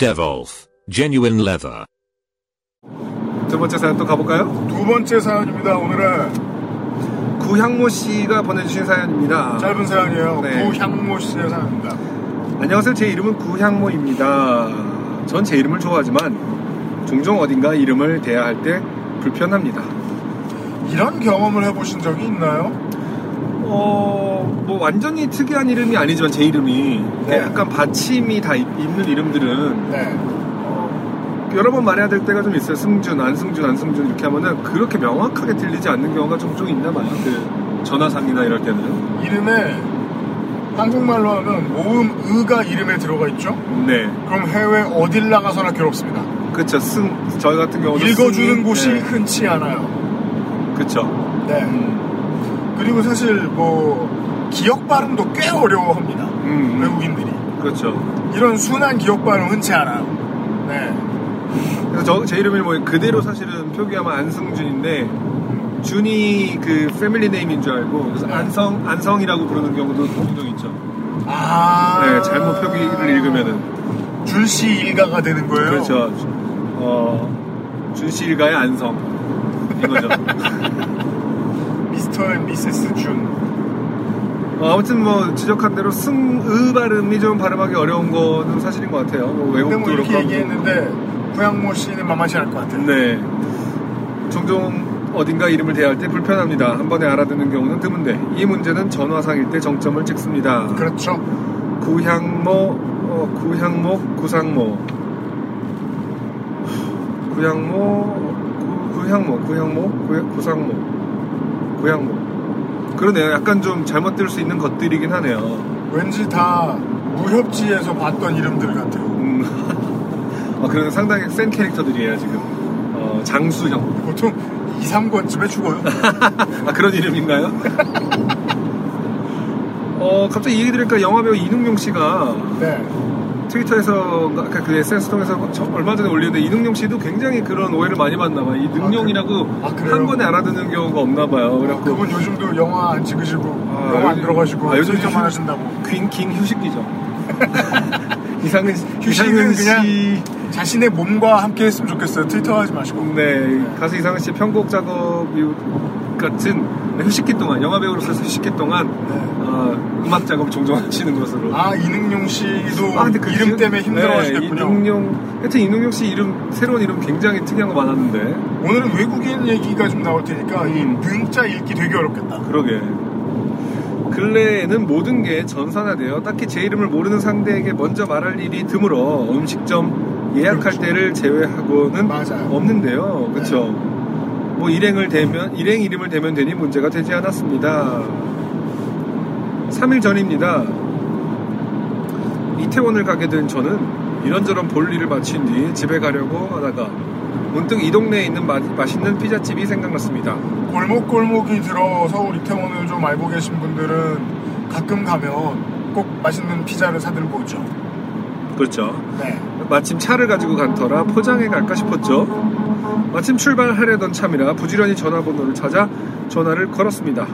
Devolf Genuine Leather. 두 번째 사연 또 가볼까요? 두 번째 사연입니다. 오늘은 구향모 씨가 보내주신 사연입니다. 짧은 사연이에요. 네. 구향모 씨의 사연입니다. 안녕하세요. 제 이름은 구향모입니다. 전 제 이름을 좋아하지만 종종 어딘가 이름을 대야 할 때 불편합니다. 이런 경험을 해보신 적이 있나요? 어, 뭐 완전히 특이한 이름이 아니지만 제 이름이 네. 약간 받침이 다 있- 있는 이름들은 네. 여러 번 말해야 될 때가 좀 있어요. 승준, 안승준, 안승준 이렇게 하면은 그렇게 명확하게 들리지 않는 경우가 좀, 좀 있나 봐요. 그 전화상이나 이럴 때는. 이름에 한국말로 하면 모음 의가 이름에 들어가 있죠? 네. 그럼 해외 어딜 나가서나 괴롭습니다. 그쵸. 승, 저희 같은 경우는. 읽어주는 승이- 곳이 네. 흔치 않아요. 그쵸. 네. 음, 그리고 사실 뭐 기억 발음도 꽤 어려워합니다. 음, 음. 외국인들이. 그렇죠. 이런 순한 기억 발음 흔치 않아요. 네. 그래서 저, 제 이름이 뭐 그대로 사실은 표기하면 안승준인데 준이 그 패밀리 네임인 줄 알고 그래서 네. 안성 안성이라고 부르는 경우도 종종 있죠. 아. 네, 잘못 표기를 읽으면은 준씨 일가가 되는 거예요. 그렇죠. 어 준씨 일가의 안성 이거죠. Mr. and Mrs. 준. 어, 아무튼 뭐 지적한 대로 승의 발음이 좀 발음하기 어려운 거는 사실인 것 같아요. 뭐 근데 외국도 뭐. 이렇게 얘기했는데 구양모 씨는 만만치 않을 것 같아요. 네. 종종 어딘가 이름을 대할 때 불편합니다. 한 번에 알아듣는 경우는 드문데 이 문제는 전화상일 때 정점을 찍습니다. 그렇죠. 구향모, 어, 구향모, 구상모, 구향모, 구, 구향모, 구향모, 구, 구상모, 구향모. 그러네요. 약간 좀 잘못 들수 있는 것들이긴 하네요. 왠지 다 무협지에서 봤던 이름들 같아요. 음. 아, 그런 상당히 센 캐릭터들이에요 지금. 어, 장수형. 보통 2, 3권쯤에 죽어요. 아 그런 이름인가요? 어 갑자기 이 얘기 들으니까 영화배우 이능용 씨가 네. 트위터에서 아까 그 SNS 통해서 저- 얼마 전에 올렸는데 이능용 씨도 굉장히 그런 오해를 많이 받나 봐요. 이 능용이라고 아, 그래요? 한 번에 알아듣는 경우가 없나 봐요. 그래갖고 그분 요즘도 영화 안 찍으시고 아, 영화 안 들어가시고 아, 요즘 트위터만 휴- 하신다고. 긴, 긴 휴식기죠. 이상은 휴식은 그냥 씨 자신의 몸과 함께 했으면 좋겠어요. 트위터 하지 마시고. 네, 가수 이상은 씨 편곡 작업 이 같은 휴식기 동안 영화 배우로서 휴식기 동안 네. 어, 음악 작업을 종종 하시는 것으로. 아 이능용 씨도 아, 근데 그 이름 때문에 네, 힘들어하시겠군요. 이능용, 하여튼 이능용 씨 이름, 새로운 이름 굉장히 특이한 거 많았는데. 오늘은 외국인 얘기가 좀 나올 테니까 이 음. 문자 읽기 되게 어렵겠다. 그러게. 근래에는 모든 게 전산화되어 딱히 제 이름을 모르는 상대에게 먼저 말할 일이 드물어 음식점 예약할 그렇죠. 때를 제외하고는 맞아요. 없는데요. 그렇죠. 뭐 일행을 대면 일행 이름을 대면 되니 문제가 되지 않았습니다. 3일 전입니다. 이태원을 가게 된 저는 이런저런 볼일을 마친 뒤 집에 가려고 하다가 문득 이 동네에 있는 마- 맛있는 피자집이 생각났습니다. 골목골목이 들어 서울 이태원을 좀 알고 계신 분들은 가끔 가면 꼭 맛있는 피자를 사들고 오죠. 그렇죠. 네. 마침 차를 가지고 간 터라 포장해 갈까 싶었죠. 마침 출발하려던 참이라 부지런히 전화번호를 찾아 전화를 걸었습니다.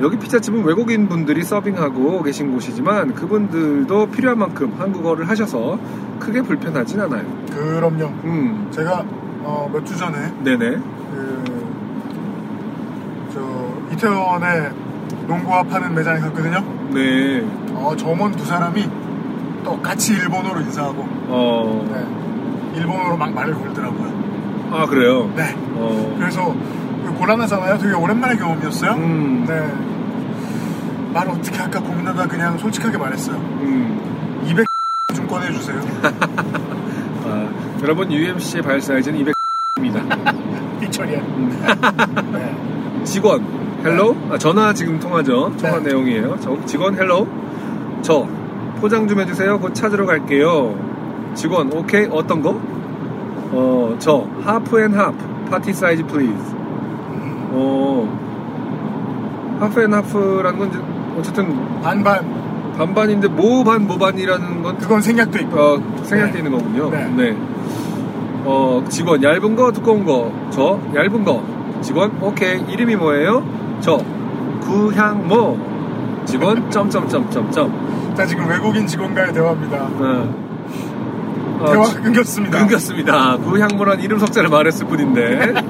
여기 피자집은 외국인 분들이 서빙하고 계신 곳이지만 그분들도 필요한 만큼 한국어를 하셔서 크게 불편하진 않아요. 그럼요. 음, 제가 어, 몇 주 전에 네네. 그, 저 이태원에 농구화 파는 매장에 갔거든요. 네. 어, 점원 두 사람이 똑같이 일본어로 인사하고 어, 네. 일본어로 막 말을 걸더라고요. 아, 그래요? 네. 어, 그래서 곤란하잖아요. 되게 오랜만의 경험이었어요. 음, 네. 말 어떻게 할까 고민하다 그냥 솔직하게 말했어요. 음. 200 좀 꺼내주세요. 아, 여러분, UMC의 발 사이즈는 200입니다. 삐처리야. 네. 직원 hello 아, 전화 지금 통화죠 통화 네. 내용이에요 저 직원 hello 저 포장 좀 해주세요. 곧 찾으러 갈게요. 직원, 오케이. 어떤 거? 어, 저, half and half. Party size please. 어, half and half라는 건 이제 어쨌든 반반. 반반인데 모반 모반이라는 건 그건 생략돼 있고. 어, 생략되어 네. 있는 거군요. 네. 네. 어, 직원, 얇은 거, 두꺼운 거. 저, 얇은 거. 직원, 오케이. 이름이 뭐예요? 저, 구향모. 직원, 점점점점점. 자, 지금 외국인 직원과의 대화입니다. 어. 어, 대화 지- 끊겼습니다. 끊겼습니다. 구향모란 이름 석자를 말했을 뿐인데.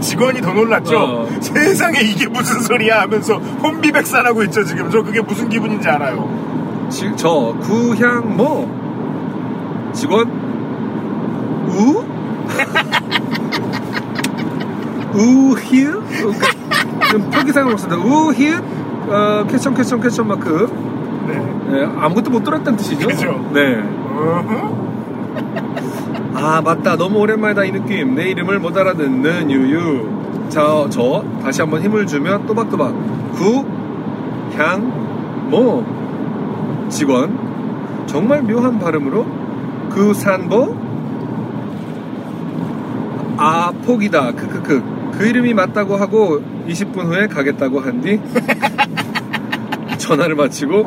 직원이 더 놀랐죠? 어. 세상에 이게 무슨 소리야 하면서 혼비백산하고 있죠, 지금. 저 그게 무슨 기분인지 알아요. 지- 저, 구향모. 직원, 우? 우히읗? 그러니까 좀 표기상으로 쓴다. 우히읗? 어, question, question, question mark. 네. 네, 아무것도 못 들었다는 뜻이죠? 그죠. 네. 아, 맞다. 너무 오랜만이다, 이 느낌. 내 이름을 못 알아듣는 유유. 자, 저, 다시 한번 힘을 주며 또박또박. 구, 향, 모. 직원. 정말 묘한 발음으로. 그 산보. 아, 폭이다. 크크크. 그 이름이 맞다고 하고 20분 후에 가겠다고 한 뒤 전화를 마치고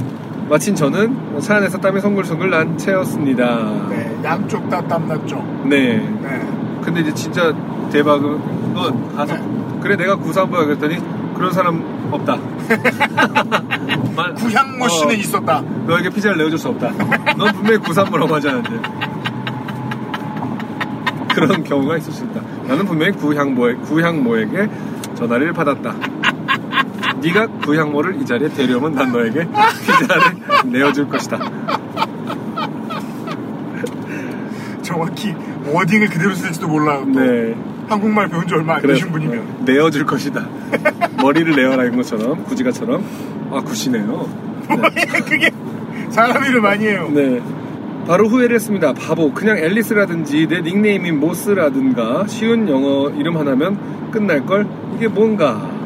마친 저는 차 안에서 땀이 송글송글 난 채였습니다. 네, 양쪽 다 땀났죠. 네. 네. 근데 이제 진짜 대박은 건 가서 네. 그래 내가 구산보야 그랬더니 그런 사람 없다. 말- 구향모 씨는 어, 있었다. 너에게 피자를 내어줄 수 없다. 넌 분명히 구산보라고 하지 않았는데. 그런 경우가 있을 수 있다. 나는 분명히 구향모 구향모에게 전화를 받았다. 네가 구향모를 이 자리에 데려오면 난 너에게 피자를 내어줄 것이다. 정확히 워딩을 그대로 쓸지도 몰라요. 또. 네. 한국말 배운 지 얼마 안 그래, 되신 분이면. 어, 내어줄 것이다. 머리를 내어라 이런 것처럼 구지가처럼 아 구시네요. 네. 그게 사람 이름 아니에요. 네. 바로 후회를 했습니다. 바보. 그냥 앨리스라든지 내 닉네임인 모스라든가 쉬운 영어 이름 하나면 끝날 걸 이게 뭔가.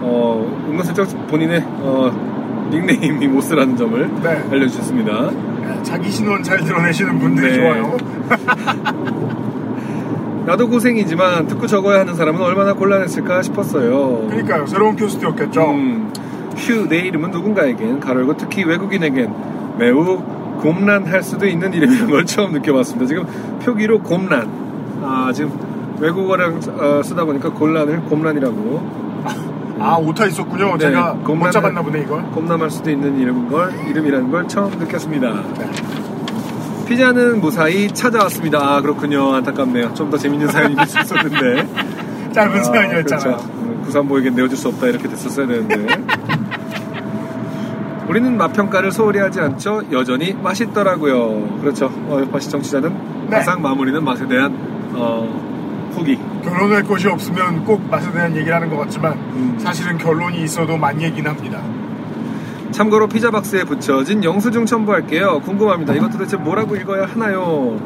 어 은근슬쩍 본인의 어, 닉네임이 모스라는 점을 네. 알려주셨습니다. 네, 자기 신원 잘 드러내시는 분들이 네. 좋아요. 나도 고생이지만 듣고 적어야 하는 사람은 얼마나 곤란했을까 싶었어요. 그러니까요. 새로운 퀘스트였겠죠. 음, 휴, 내 이름은 누군가에겐, 가로고 특히 외국인에겐 매우 곰란할 수도 있는 이름이라는 걸 처음 느껴봤습니다. 지금 표기로 곰란. 아, 지금 외국어랑 어, 쓰다 보니까 곤란을 곰란이라고. 아, 오타 있었군요. 네, 제가 못 곰란을- 잡았나 보네, 이걸. 곰남할 수도 있는 이름인 걸, 이름이라는 걸 처음 느꼈습니다. 네. 피자는 무사히 찾아왔습니다. 아, 그렇군요. 안타깝네요. 좀 더 재밌는 사연이 있을 수 있었는데. 짧은 사연이었잖아요. 그렇죠. 음, 구산보에게 내어줄 수 없다 이렇게 됐었어야 되는데 우리는 맛평가를 소홀히 하지 않죠 여전히 맛있더라고요 그렇죠 어, 맛이 정치자는 네. 항상 마무리는 맛에 대한 어, 후기 결론할 것이 없으면 꼭 맛에 대한 얘기를 하는 것 같지만 음. 사실은 결론이 있어도 만 얘기는 합니다. 참고로 피자 박스에 붙여진 영수증 첨부할게요 궁금합니다 이것 도대체 뭐라고 읽어야 하나요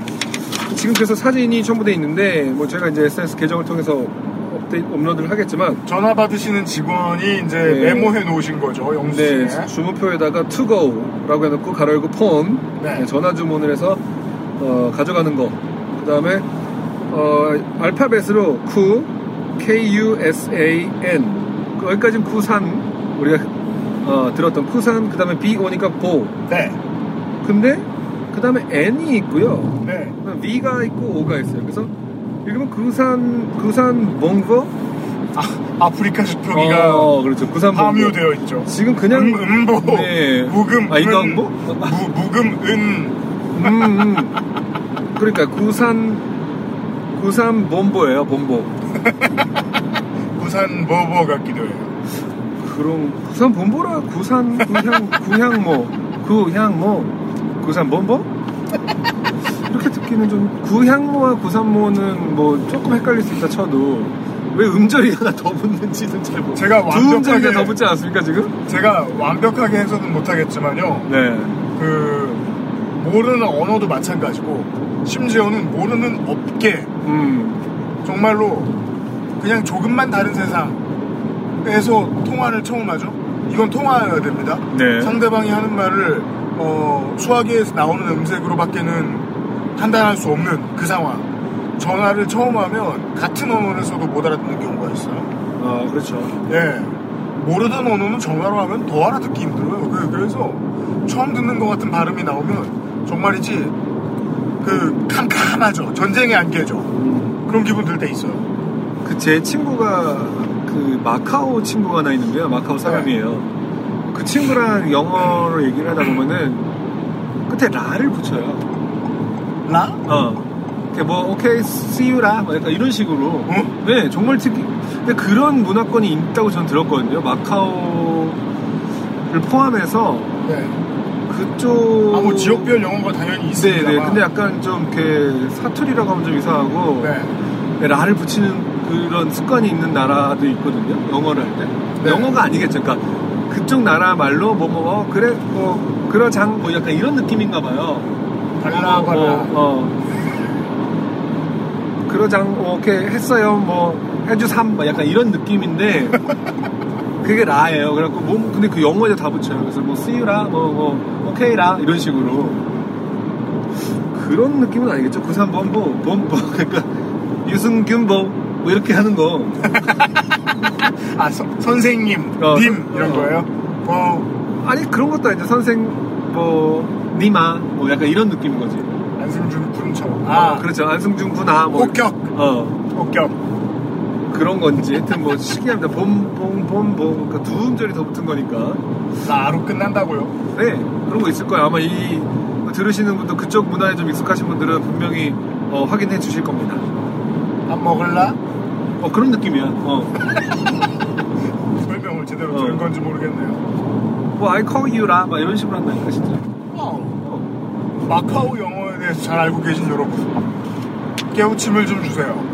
지금 그래서 사진이 첨부되어 있는데 뭐 제가 이제 SNS 계정을 통해서 업로드를 하겠지만 전화 받으시는 직원이 이제 네. 메모해 놓으신 거죠, 영수증에. 네, 주문표에다가 to go라고 해놓고 가로 열고 폰 네. 네, 전화 주문을 해서 어, 가져가는 거. 그 다음에 어, 알파벳으로 쿠 K U S A N 그 여기까지는 쿠산 우리가 어, 들었던 쿠산 그 다음에 B 오니까 보. 네. 근데 그 다음에 N이 있고요. 네. V가 있고 O가 있어요. 그래서 읽으면 구산 구산 몽고 아, 아프리카 식 표기가 어, 그렇죠. 구산. 함유되어 있죠. 지금 그냥 음, 음보, 네. 무금, 아, 이거 은, 뭐? 무, 무금, 은. 음, 음. 그러니까 구산 구산 본보예요 본보 부산 버버 같기도 해요. 그런 구산 본보라 구산 구향 구향모 구향모 구산 본보 이렇게 듣기는 좀 구향모와 구산모는 뭐 조금 헷갈릴 수 있다 쳐도 왜 음절이 하나 더 붙는지는 잘 모르. 제가 두 음절이 완벽하게- 더 붙지 않습니까 지금? 제가 완벽하게 해서는 못하겠지만요. 네. 그, 모르는 언어도 마찬가지고, 심지어는 모르는 업계, 음. 정말로 그냥 조금만 다른 세상에서 통화를 처음 하죠. 이건 통화해야 됩니다. 네. 상대방이 하는 말을 어, 수화기에서 나오는 음색으로밖에는 판단할 수 없는 그 상황. 전화를 처음 하면 같은 언어를 써도 못 알아듣는 경우가 있어요. 아, 그렇죠. 예. 모르던 언어는 전화로 하면 더 알아듣기 힘들어요. 그- 그래서 처음 듣는 것 같은 발음이 나오면 정말이지 그 캄캄하죠. 전쟁의 안개죠. 그런 기분 들 때 있어요. 그 제 친구가 그 마카오 친구가 하나 있는데요. 마카오 사람이에요. 그 친구랑 영어로 얘기를 하다 보면은 끝에 라를 붙여요. 라? 어. 이렇게 뭐 오케이 씨유라 뭐 약간 이런 식으로. 어? 네, 정말 특이. 근데 그런 문화권이 있다고 저는 들었거든요. 마카오를 포함해서 네. 그쪽. 아, 뭐 지역별 영어가 당연히 네, 있습니다. 네. 근데 약간 좀 이렇게 사투리라고 하면 좀 이상하고. 네. 네, 라를 붙이는 그런 습관이 있는 나라도 있거든요. 영어를 할 때. 네. 영어가 아니겠죠. 그러니까 그쪽 나라 말로 뭐, 뭐, 어, 그래, 뭐, 그러장, 뭐 약간 이런 느낌인가 봐요. 발라, 발라. 어, 어. 그러장, 어, 오케이, 했어요. 뭐, 해주삼, 뭐 약간 이런 느낌인데, 그게 라예요. 그래갖고, 뭐, 근데 그 영어에 다 붙여요. 그래서 뭐, 씨유라, 뭐, 뭐, 오케이라, 이런 식으로. 그런 느낌은 아니겠죠. 구산범보, 범보, 그러니까, 유승균보, 뭐 이렇게 하는 거. 아, 서- 선생님, 어, 님, 선- 이런 어. 거예요? 어, 아니, 그런 것도 아니죠. 선생, 뭐, 니마, 뭐 약간 이런 느낌인 거지. 안승준 군처럼. 아, 아, 그렇죠. 안승준 군아, 뭐. 폭격. 어. 폭격. 그런 건지. 하여튼 뭐, 신기합니다. 봄, 봄, 봄, 봄. 그러니까 두 음절이 더 붙은 거니까. 라로 끝난다고요? 네, 그런 거 있을 거예요. 아마 이, 들으시는 분들, 그쪽 문화에 좀 익숙하신 분들은 분명히, 어, 확인해 주실 겁니다. 밥 먹을라? 어, 그런 느낌이야. 어. 설명을 제대로 어. 들은 건지 모르겠네요. 뭐, I call you라, 막 이런 식으로 한다니까, 진짜. 어. 마카오 영어에 대해서 잘 알고 계신 여러분. 깨우침을 좀 주세요.